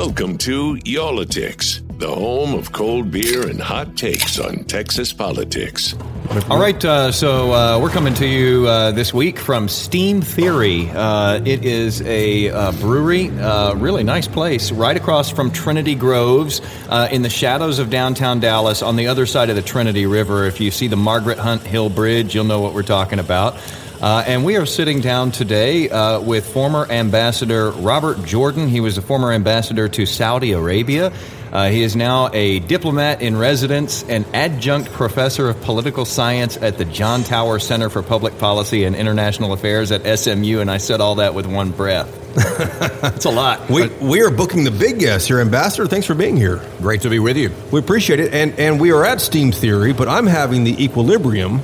Welcome to Y'all-itics, the home of cold beer and hot takes on Texas politics. All right, uh, so uh, we're coming to you uh, this week from Steam Theory. Uh, it is a uh, brewery, uh, really nice place, right across from Trinity Groves, in the shadows of downtown Dallas, on the other side of the Trinity River. If you see the Margaret Hunt Hill Bridge, you'll know what we're talking about. Uh, and we are sitting down today uh, with former Ambassador Robert Jordan. He was a former ambassador to Saudi Arabia. Uh, he is now a diplomat in residence and adjunct professor of political science at the John Tower Center for Public Policy and International Affairs at SMU. And I said all that with one breath. That's a lot. We, we are booking the big guest here, Ambassador. Thanks for being here. Great to be with you. We appreciate it. And, and we are at Steam Theory, but I'm having the Equilibrium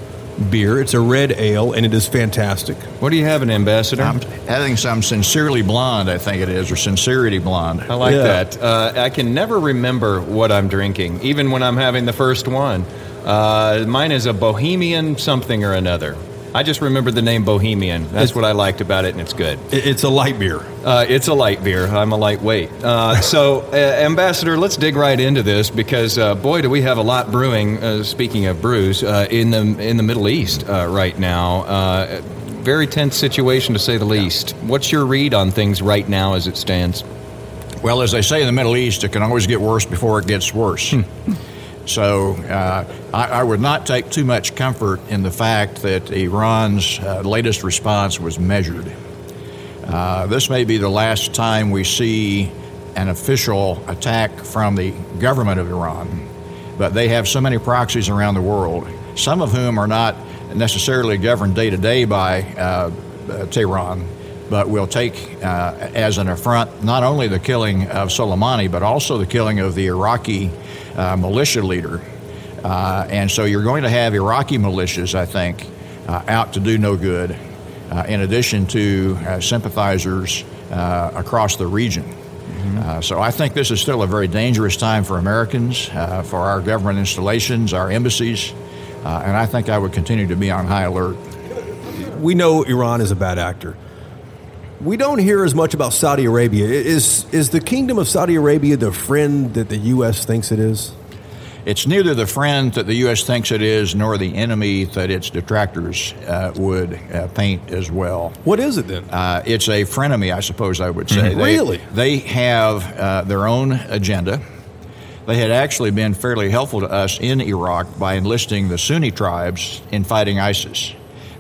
beer. It's a red ale, and it is fantastic. What do you have, an ambassador? I'm having some sincerely blonde, I think it is, or sincerity blonde. I like yeah. that. Uh, I can never remember what I'm drinking, even when I'm having the first one. Uh, mine is a Bohemian something or another. I just remember the name Bohemian. That's it's, what I liked about it, and it's good. It's a light beer. Uh, it's a light beer. I'm a lightweight. Uh, so, uh, Ambassador, let's dig right into this because, uh, boy, do we have a lot brewing. Uh, speaking of brews, uh, in the in the Middle East right now. very tense situation, to say the least. What's your read on things right now as it stands? Well, as they say in the Middle East, it can always get worse before it gets worse. So uh, I, I, would not take too much comfort in the fact that Iran's uh, latest response was measured. Uh, this may be the last time we see an official attack from the government of Iran, but they have so many proxies around the world, some of whom are not necessarily governed day to day by uh, uh, Tehran but will take uh, as an affront not only the killing of Soleimani, but also the killing of the Iraqi uh, militia leader. Uh, and so you're going to have Iraqi militias, I think, uh, out to do no good, uh, in addition to uh, sympathizers across the region. Mm-hmm. so I think this is still a very dangerous time for Americans, for our government installations, our embassies, and I think I would continue to be on high alert. We know Iran is a bad actor. We don't hear as much about Saudi Arabia. Is is the kingdom of Saudi Arabia the friend that the U.S. thinks it is? It's neither the friend that the U.S. thinks it is, nor the enemy that its detractors uh, would uh, paint as well. What is it then? Uh, it's a frenemy, I suppose I would say. Mm-hmm. Really? They, they have uh, their own agenda. They had actually been fairly helpful to us in Iraq by enlisting the Sunni tribes in fighting ISIS.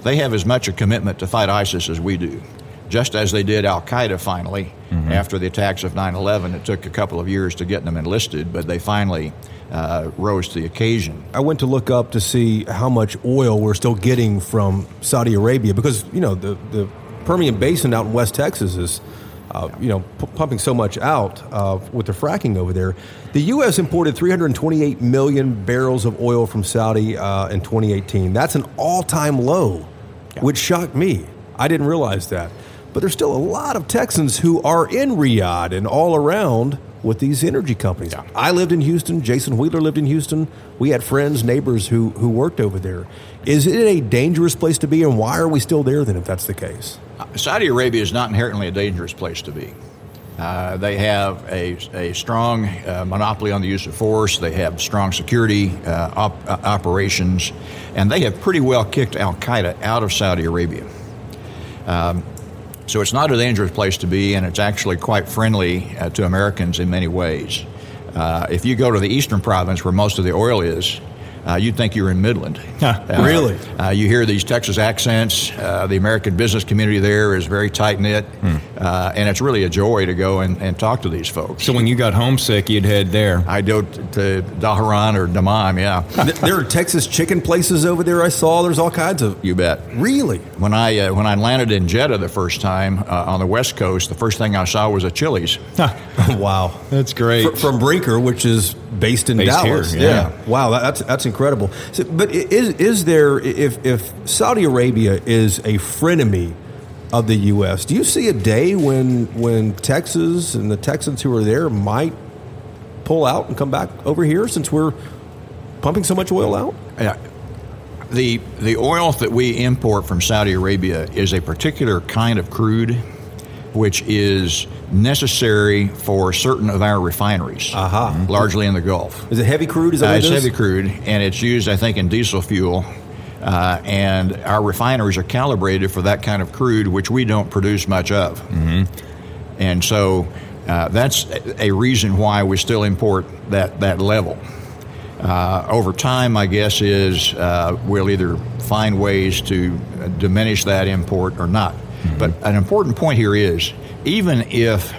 They have as much a commitment to fight ISIS as we do just as they did Al Qaeda finally mm-hmm. after the attacks of 9 11. It took a couple of years to get them enlisted, but they finally uh, rose to the occasion. I went to look up to see how much oil we're still getting from Saudi Arabia because, you know, the, the Permian Basin out in West Texas is. Uh, you know, p- pumping so much out uh, with the fracking over there. The U.S. imported 328 million barrels of oil from Saudi uh, in 2018. That's an all-time low, yeah. which shocked me. I didn't realize that. But there's still a lot of Texans who are in Riyadh and all around with these energy companies. Yeah. I lived in Houston. Jason Wheeler lived in Houston. We had friends, neighbors who, who worked over there. Is it a dangerous place to be, and why are we still there then if that's the case? Uh, Saudi Arabia is not inherently a dangerous place to be. Uh, they have a, a strong uh, monopoly on the use of force. They have strong security uh, op- uh, operations, and they have pretty well kicked Al Qaeda out of Saudi Arabia. Um, so it's not a dangerous place to be, and it's actually quite friendly uh, to Americans in many ways. Uh, if you go to the eastern province where most of the oil is, uh, you'd think you're in Midland. Huh, really? Uh, you hear these Texas accents. Uh, the American business community there is very tight knit. Hmm. Uh, and it's really a joy to go and, and talk to these folks. So when you got homesick, you'd head there. I go t- to Dhahran or Dammam, yeah. there are Texas chicken places over there. I saw there's all kinds of. You bet. Really? When I uh, when I landed in Jeddah the first time uh, on the West Coast, the first thing I saw was a Chili's. wow, that's great. Fr- from Brinker, which is based in Based Dallas. here, yeah. Wow, that's that's incredible. So, but is is there if if Saudi Arabia is a frenemy of the U.S., do you see a day when when Texas and the Texans who are there might pull out and come back over here since we're pumping so much oil out? Yeah. The the oil that we import from Saudi Arabia is a particular kind of crude, which is necessary for certain of our refineries, Aha. largely in the Gulf. Is it heavy crude? Is that Uh, what it's it is? heavy crude, and it's used, I think, in diesel fuel. Uh, and our refineries are calibrated for that kind of crude, which we don't produce much of. Mm-hmm. And so uh, that's a reason why we still import that, that level. Uh, over time, my guess is uh, we'll either find ways to diminish that import or not. But an important point here is even if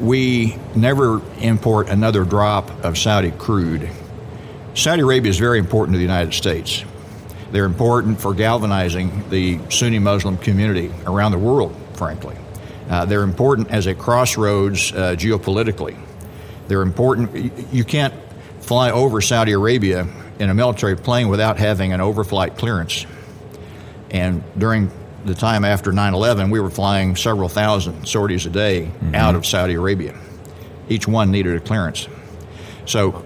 we never import another drop of Saudi crude, Saudi Arabia is very important to the United States. They're important for galvanizing the Sunni Muslim community around the world, frankly. Uh, they're important as a crossroads uh, geopolitically. They're important. You can't fly over Saudi Arabia in a military plane without having an overflight clearance. And during the time after 9 11, we were flying several thousand sorties a day out of Saudi Arabia. Each one needed a clearance. So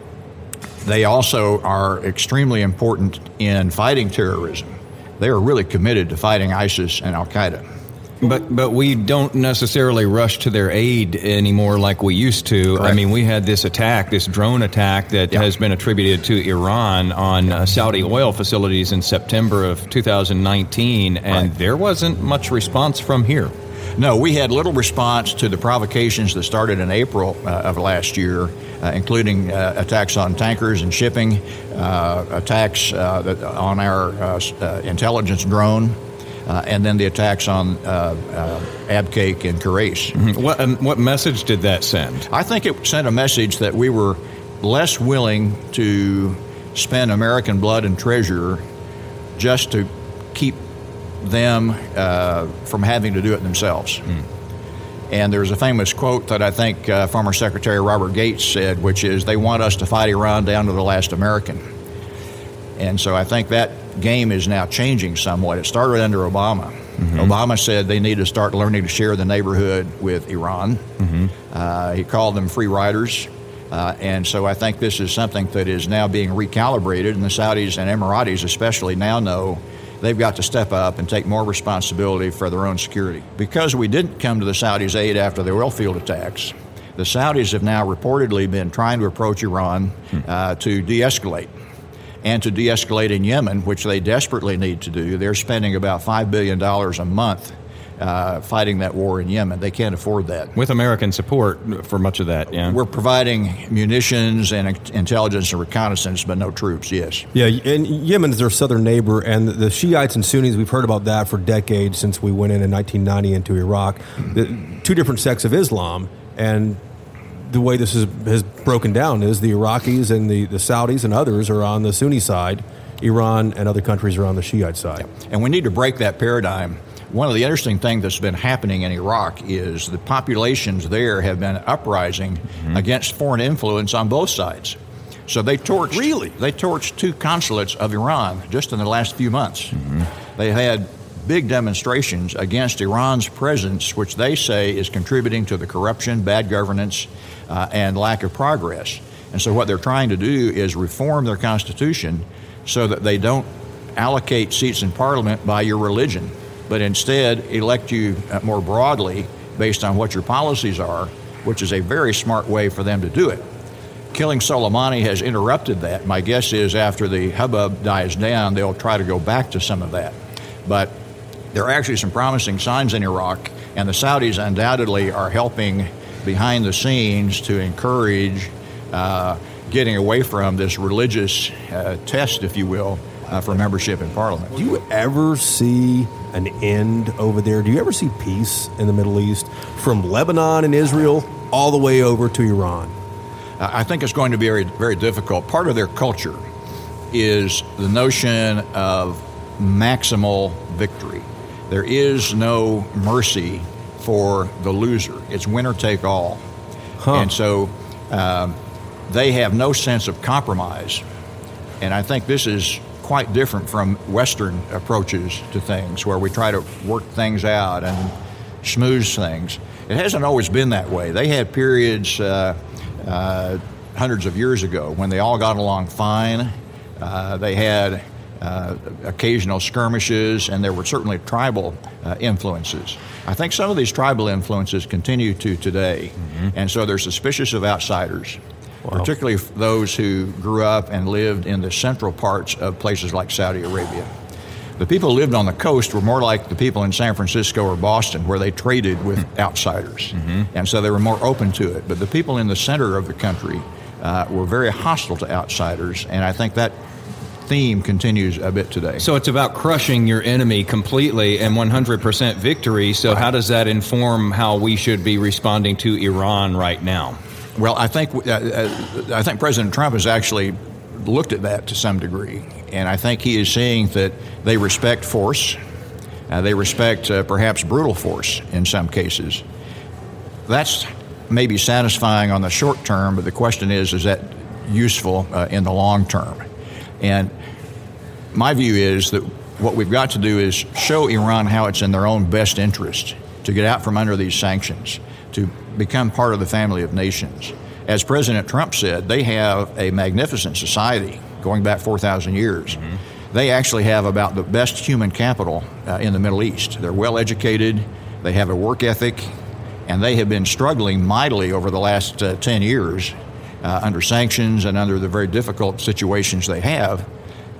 they also are extremely important in fighting terrorism. They are really committed to fighting ISIS and Al Qaeda. But but we don't necessarily rush to their aid anymore like we used to. I mean, we had this attack, this drone attack that Yeah. has been attributed to Iran on uh, Saudi oil facilities in September of 2019, and Right. there wasn't much response from here. No, we had little response to the provocations that started in April uh, of last year, uh, including uh, attacks on tankers and shipping, uh, attacks uh, that, on our uh, uh, intelligence drone, uh, and then the attacks on uh, uh, Abqaiq and Khurais. What um, what message did that send? I think it sent a message that we were less willing to spend American blood and treasure just to keep them uh, from having to do it themselves. And there's a famous quote that I think uh, former Secretary Robert Gates said, which is, they want us to fight Iran down to the last American. And so I think that game is now changing somewhat. It started under Obama. Obama said they need to start learning to share the neighborhood with Iran. Uh, he called them free riders. Uh, and so I think this is something that is now being recalibrated, and the Saudis and Emiratis especially now know they've got to step up and take more responsibility for their own security. Because we didn't come to the Saudis' aid after the oil field attacks, the Saudis have now reportedly been trying to approach Iran uh, to de escalate and to de escalate in Yemen, which they desperately need to do. They're spending about $5 billion a month uh, fighting that war in Yemen. They can't afford that. With American support for much of that, yeah. We're providing munitions and intelligence and reconnaissance, but no troops, yes. Yeah, and Yemen is their southern neighbor, and the Shiites and Sunnis, we've heard about that for decades since we went in in 1990 into Iraq. The, two different sects of Islam, and the way this is, has broken down is the Iraqis and the, the Saudis and others are on the Sunni side, Iran and other countries are on the Shiite side. And we need to break that paradigm. One of the interesting things that's been happening in Iraq is the populations there have been uprising against foreign influence on both sides. So they torched really they torched two consulates of Iran just in the last few months. They had big demonstrations against Iran's presence, which they say is contributing to the corruption, bad governance, uh, and lack of progress. And so what they're trying to do is reform their constitution so that they don't allocate seats in parliament by your religion, but instead elect you uh, more broadly based on what your policies are, which is a very smart way for them to do it. Killing Soleimani has interrupted that. My guess is after the hubbub dies down, they'll try to go back to some of that. But there are actually some promising signs in Iraq, and the Saudis undoubtedly are helping behind the scenes to encourage uh, getting away from this religious uh, test, if you will, uh, for membership in Parliament. Do you ever see an end over there? Do you ever see peace in the Middle East from Lebanon and Israel all the way over to Iran? I think it's going to be very, very difficult. Part of their culture is the notion of maximal victory. There is no mercy for the loser. It's winner take all. Huh. And so um, they have no sense of compromise. And I think this is quite different from Western approaches to things where we try to work things out and smooth things. It hasn't always been that way. They had periods uh, uh, hundreds of years ago when they all got along fine. Uh, they had uh, occasional skirmishes, and there were certainly tribal uh, influences. I think some of these tribal influences continue to today, mm-hmm. and so they're suspicious of outsiders. Wow. Particularly those who grew up and lived in the central parts of places like Saudi Arabia. The people who lived on the coast were more like the people in San Francisco or Boston, where they traded with mm-hmm. outsiders. Mm-hmm. And so they were more open to it. But the people in the center of the country uh, were very hostile to outsiders. And I think that theme continues a bit today. So it's about crushing your enemy completely and 100% victory. So, right. how does that inform how we should be responding to Iran right now? Well, I think uh, uh, I think President Trump has actually looked at that to some degree, and I think he is saying that they respect force, uh, they respect uh, perhaps brutal force in some cases. That's maybe satisfying on the short term, but the question is, is that useful uh, in the long term? And my view is that what we've got to do is show Iran how it's in their own best interest to get out from under these sanctions, become part of the family of nations. As President Trump said, they have a magnificent society going back 4,000 years. Mm-hmm. They actually have about the best human capital uh, in the Middle East. They're well educated, they have a work ethic, and they have been struggling mightily over the last uh, 10 years uh, under sanctions and under the very difficult situations they have.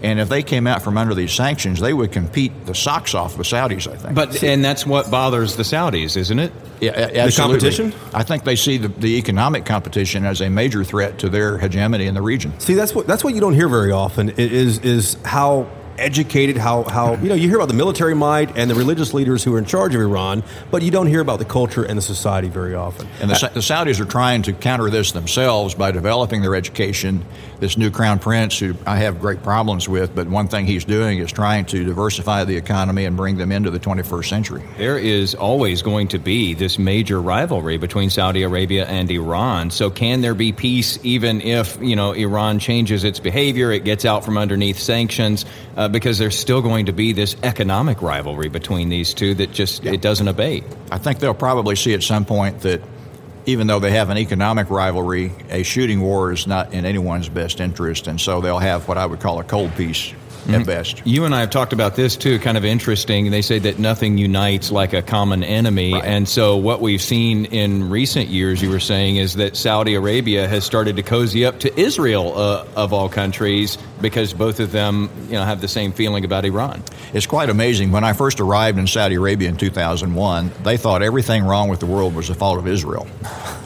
And if they came out from under these sanctions, they would compete the socks off the Saudis, I think. But and that's what bothers the Saudis, isn't it? Yeah, absolutely. The competition. I think they see the, the economic competition as a major threat to their hegemony in the region. See, that's what that's what you don't hear very often is is how educated, how, how you know you hear about the military might and the religious leaders who are in charge of Iran, but you don't hear about the culture and the society very often. And the, the Saudis are trying to counter this themselves by developing their education. This new crown prince, who I have great problems with, but one thing he's doing is trying to diversify the economy and bring them into the 21st century. There is always going to be this major rivalry between Saudi Arabia and Iran. So can there be peace even if you know Iran changes its behavior, it gets out from underneath sanctions? Uh, Uh, because there's still going to be this economic rivalry between these two that just yeah. it doesn't abate. I think they'll probably see at some point that even though they have an economic rivalry, a shooting war is not in anyone's best interest, and so they'll have what I would call a cold peace. At best. You and I have talked about this too, kind of interesting. They say that nothing unites like a common enemy. Right. And so, what we've seen in recent years, you were saying, is that Saudi Arabia has started to cozy up to Israel, uh, of all countries, because both of them you know, have the same feeling about Iran. It's quite amazing. When I first arrived in Saudi Arabia in 2001, they thought everything wrong with the world was the fault of Israel.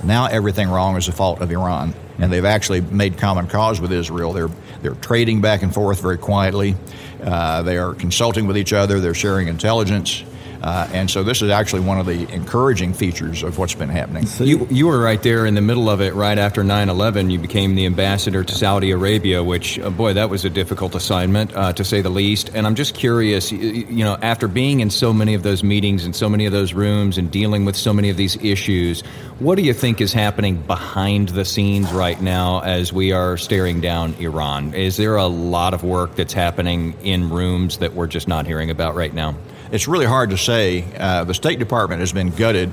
Now, everything wrong is the fault of Iran. And they've actually made common cause with Israel. They're they're trading back and forth very quietly. Uh, they are consulting with each other. They're sharing intelligence. Uh, and so this is actually one of the encouraging features of what's been happening. You, you were right there in the middle of it right after 9 11. You became the ambassador to Saudi Arabia, which, uh, boy, that was a difficult assignment, uh, to say the least. And I'm just curious, you, you know, after being in so many of those meetings and so many of those rooms and dealing with so many of these issues, what do you think is happening behind the scenes right now as we are staring down Iran? Is there a lot of work that's happening in rooms that we're just not hearing about right now? It's really hard to say. Uh, the State Department has been gutted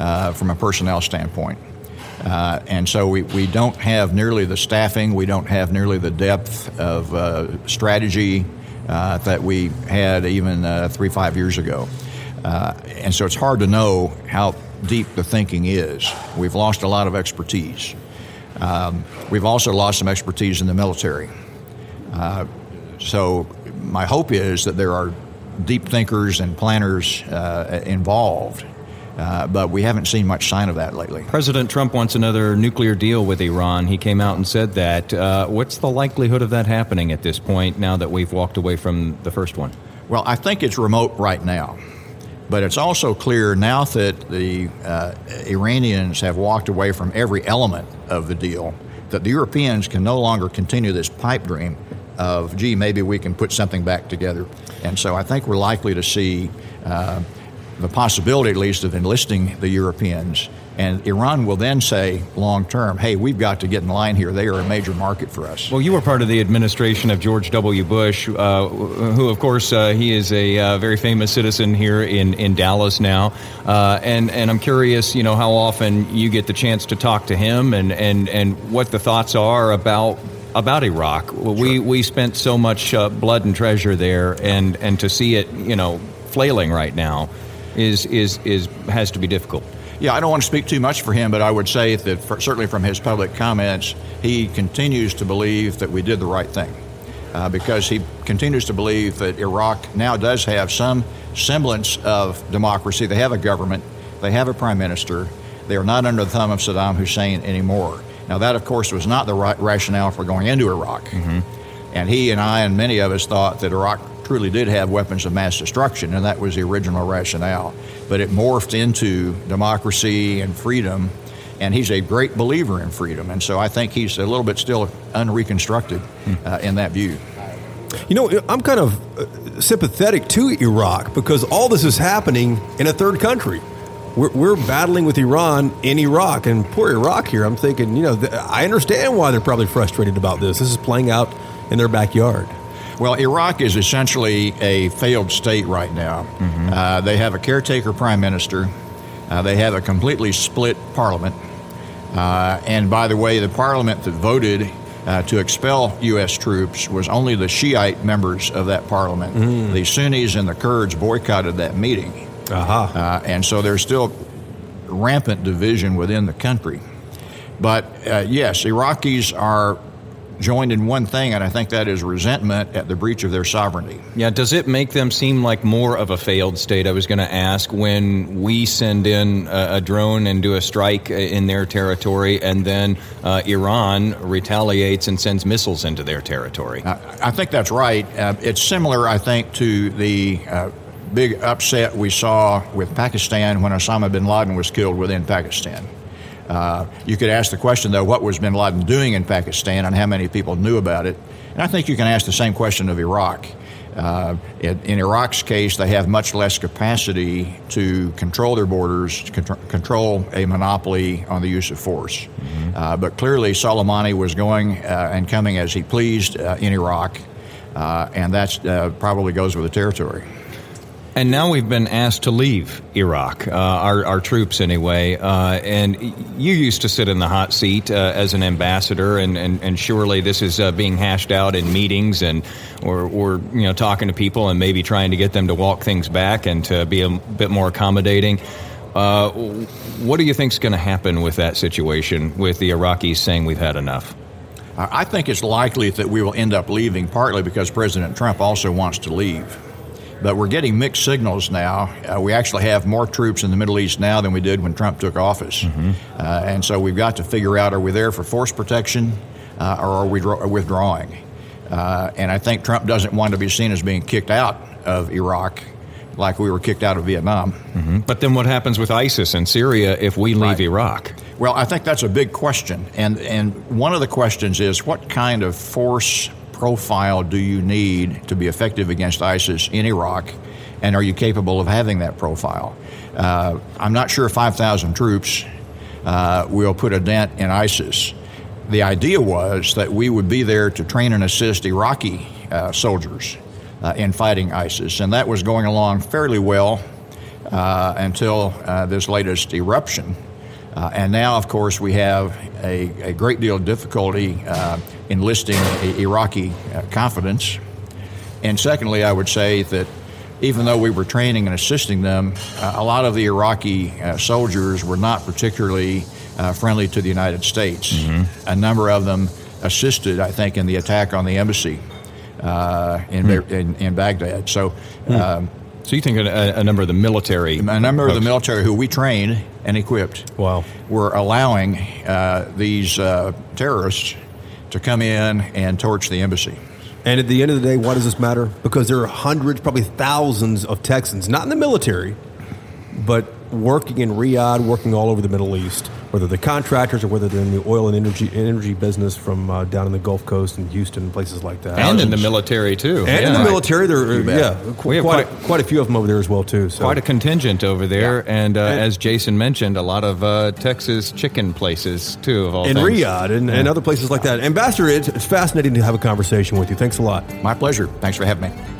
uh, from a personnel standpoint. Uh, and so we, we don't have nearly the staffing, we don't have nearly the depth of uh, strategy uh, that we had even uh, three, five years ago. and so it's hard to know how deep the thinking is. We've lost a lot of expertise. Um, we've also lost some expertise in the military. so my hope is that there are deep thinkers and planners uh, involved Uh, but we haven't seen much sign of that lately. President Trump wants another nuclear deal with Iran. He came out and said that. Uh, what's the likelihood of that happening at this point now that we've walked away from the first one? Well, I think it's remote right now. But it's also clear now that the uh, Iranians have walked away from every element of the deal that the Europeans can no longer continue this pipe dream of, gee, maybe we can put something back together. And so I think we're likely to see uh, the possibility, at least, of enlisting the Europeans. And Iran will then say, long term, hey, we've got to get in line here. They are a major market for us. Well, you were part of the administration of George W. Bush, uh, who, of course, uh, he is a uh, very famous citizen here in, in Dallas now. Uh, and, and I'm curious, you know, how often you get the chance to talk to him and, and, and what the thoughts are about about Iraq. Sure. We we spent so much uh, blood and treasure there, and, and to see it, you know, flailing right now is is is has to be difficult. Yeah, I don't want to speak too much for him, but I would say that for, certainly from his public comments, he continues to believe that we did the right thing. Uh, because he continues to believe that Iraq now does have some semblance of democracy. They have a government, they have a prime minister, they are not under the thumb of Saddam Hussein anymore. Now, that, of course, was not the right rationale for going into Iraq. Mm-hmm. And he and I and many of us thought that Iraq truly did have weapons of mass destruction, and that was the original rationale. But it morphed into democracy and freedom, and he's a great believer in freedom. And so I think he's a little bit still unreconstructed uh, in that view. You know, I'm kind of uh, sympathetic to Iraq because all this is happening in a third country. We're, we're, battling with Iran in Iraq, and poor Iraq here. I'm thinking, you know, I understand why they're probably frustrated about this. This is playing out in their backyard. Well, Iraq is essentially a failed state right now. Mm-hmm. Uh, they have a caretaker prime minister. Uh, they have a completely split parliament. Uh, and by the way, the parliament that voted uh, to expel U.S. troops was only the Shiite members of that parliament. Mm. The Sunnis and the Kurds boycotted that meeting. Uh-huh. and so there's still rampant division within the country. But uh, yes, Iraqis are joined in one thing, and I think that is resentment at the breach of their sovereignty. Yeah, does it make them seem like more of a failed state? I was going to ask when we send in a, a, drone and do a strike in their territory, and then uh, Iran retaliates and sends missiles into their territory. I, I think that's right. Uh, it's similar, I think, to the uh, big upset we saw with Pakistan when Osama bin Laden was killed within Pakistan. Uh, you could ask the question, though, what was bin Laden doing in Pakistan and how many people knew about it? And I think you can ask the same question of Iraq. Uh, in, in, Iraq's case, they have much less capacity to control their borders, to contr- control a monopoly on the use of force. Mm-hmm. Uh, but clearly, Soleimani was going uh, and coming as he pleased uh, in Iraq, uh, and that probably goes with the territory. And now we've been asked to leave Iraq, uh, our, our, troops anyway. Uh, and you used to sit in the hot seat uh, as an ambassador, and, and, and surely this is uh, being hashed out in meetings and or, or you know talking to people and maybe trying to get them to walk things back and to be a bit more accommodating. Uh, what do you think is going to happen with that situation with the Iraqis saying we've had enough? I think it's likely that we will end up leaving, partly because President Trump also wants to leave. But we're getting mixed signals now. Uh, we actually have more troops in the Middle East now than we did when Trump took office. Mm-hmm. Uh, and so we've got to figure out are we there for force protection uh, or are we draw- withdrawing? Uh, and I think Trump doesn't want to be seen as being kicked out of Iraq like we were kicked out of Vietnam. Mm-hmm. But then what happens with ISIS and Syria if we leave right. Iraq? Well, I think that's a big question. And, and one of the questions is what kind of force profile do you need to be effective against ISIS in Iraq, and are you capable of having that profile? Uh, I'm not sure 5,000 troops uh, will put a dent in ISIS. The idea was that we would be there to train and assist Iraqi uh, soldiers uh, in fighting ISIS, and that was going along fairly well uh, until uh, this latest eruption. And now, of course, we have a, a great deal of difficulty enlisting Iraqi uh, confidence. And secondly, I would say that even though we were training and assisting them, uh, a lot of the Iraqi uh, soldiers were not particularly uh, friendly to the United States. Mm-hmm. A number of them assisted, I think, in the attack on the embassy in, mm. in, in, Baghdad. So, mm. um, So you think a, a number of the military, A number of the military who we trained and equipped Wow. were allowing uh, these uh, terrorists to come in and torch the embassy. And at the end of the day, why does this matter? Because there are hundreds, probably thousands of Texans, not in the military, but working in Riyadh, working all over the Middle East, whether they're contractors or whether they're in the oil and energy energy business from uh, down in the Gulf Coast and Houston and places like that. and in the military too, And in the military, there are, yeah, qu- We have quite, quite- quite a few of them over there as well too. So Quite a contingent over there, and, uh, And- as Jason mentioned, a lot of uh, Texas chicken places too. Of all in things. Riyadh and, and other places like that. Ambassador, it's, it's fascinating to have a conversation with you. Thanks a lot. My pleasure. Thanks for having me.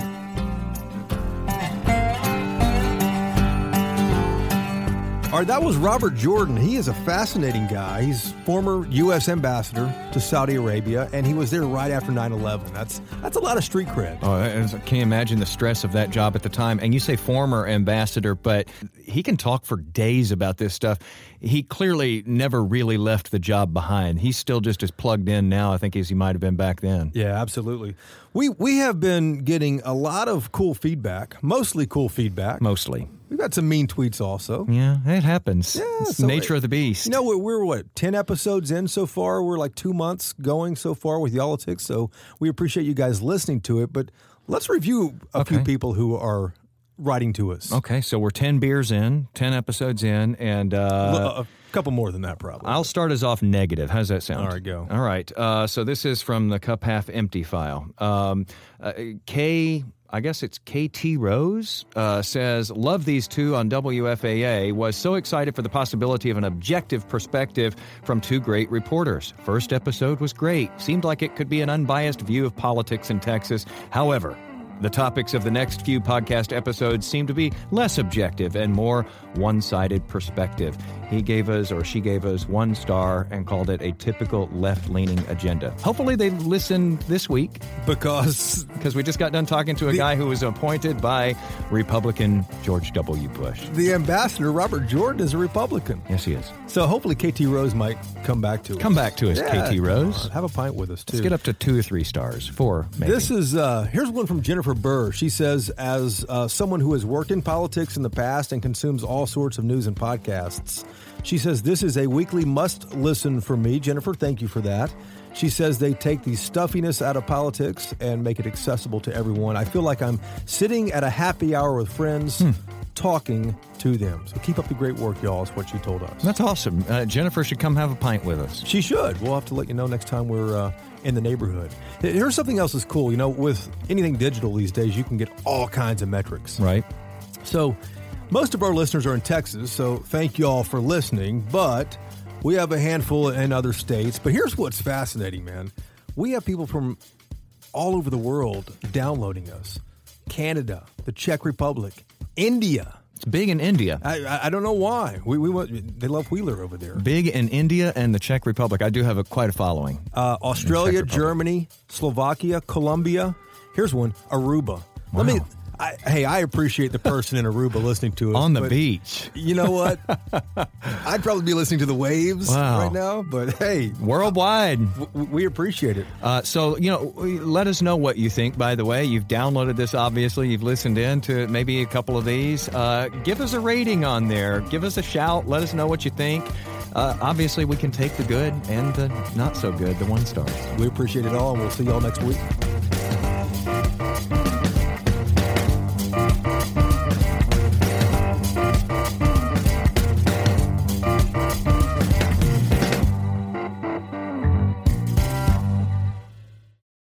Right, that was Robert Jordan. He is a fascinating guy. He's former U.S. ambassador to Saudi Arabia, and he was there right after 9/11. That's that's a lot of street cred. Oh, I I can't imagine the stress of that job at the time. And you say former ambassador, but he can talk for days about this stuff. He clearly never really left the job behind. He's still just as plugged in now, I think, as he might have been back then. Yeah, absolutely. We we have been getting a lot of cool feedback, mostly cool feedback. Mostly. We've got some mean tweets also. Yeah, it happens. Yeah, it's so nature it- of the beast. You know, we're, we're what ten episodes in so far. We're like two months going so far with Y'all-itics, so we appreciate you guys listening to it. But let's review a few people who are writing to us. Okay, so we're 10 beers in, 10 episodes in, and uh, a couple more than that, probably. I'll start us off negative. How's that sound? All right, go. All right. Uh, so this is from the Cup Half Empty file. Um, uh, K, I guess it's KT Rose, uh, says, Love these two on WFAA. Was so excited for the possibility of an objective perspective from two great reporters. First episode was great. Seemed like it could be an unbiased view of politics in Texas. However, the topics of the next few podcast episodes seem to be less objective and more one sided perspective. He gave us, or she gave us, one star and called it a typical left leaning agenda. Hopefully, they listen this week because because we just got done talking to a guy who was appointed by Republican George W. Bush. the ambassador Robert Jordan is a Republican, Yes, he is. so hopefully KT Rose might come back to us. Come back to us, Yeah. KT Rose. Have a pint with us too. Let's get up to two or three stars. Four, maybe. This is uh, here's one from Jennifer Burr. She says, as uh, someone who has worked in politics in the past and consumes all sorts of news and podcasts, she says this is a weekly must listen for me. Jennifer, thank you for that. She says they take the stuffiness out of politics and make it accessible to everyone. I feel like I'm sitting at a happy hour with friends, talking to them. So keep up the great work, y'all. Is what she told us. That's awesome. Uh, Jennifer should come have a pint with us. She should. We'll have to let you know next time we're uh, in the neighborhood. Here's something else that's cool. You know, with anything digital these days, you can get all kinds of metrics. Right? So, most of our listeners are in Texas, so thank you all for listening. But we have a handful in other states. But here's what's fascinating, man. We have people from all over the world downloading us Canada, the Czech Republic, India. It's big in India. I, I, don't know why. We, we They love Wheeler over there. Big in India and the Czech Republic. I do have a, quite a following. uh, Australia, Germany, Slovakia, Colombia. Here's one: Aruba. Let me. I, hey, I appreciate the person in Aruba listening to us On the beach. You know what? I'd probably be listening to the waves Wow. right now, but hey, Worldwide. w- we appreciate it. Uh, so, you know, let us know what you think, by the way. You've downloaded this, obviously. You've listened in to maybe a couple of these. Uh, give us a rating on there. Give us a shout. Let us know what you think. Uh, obviously, we can take the good and the not so good, the one stars. We appreciate it all, and we'll see y'all next week.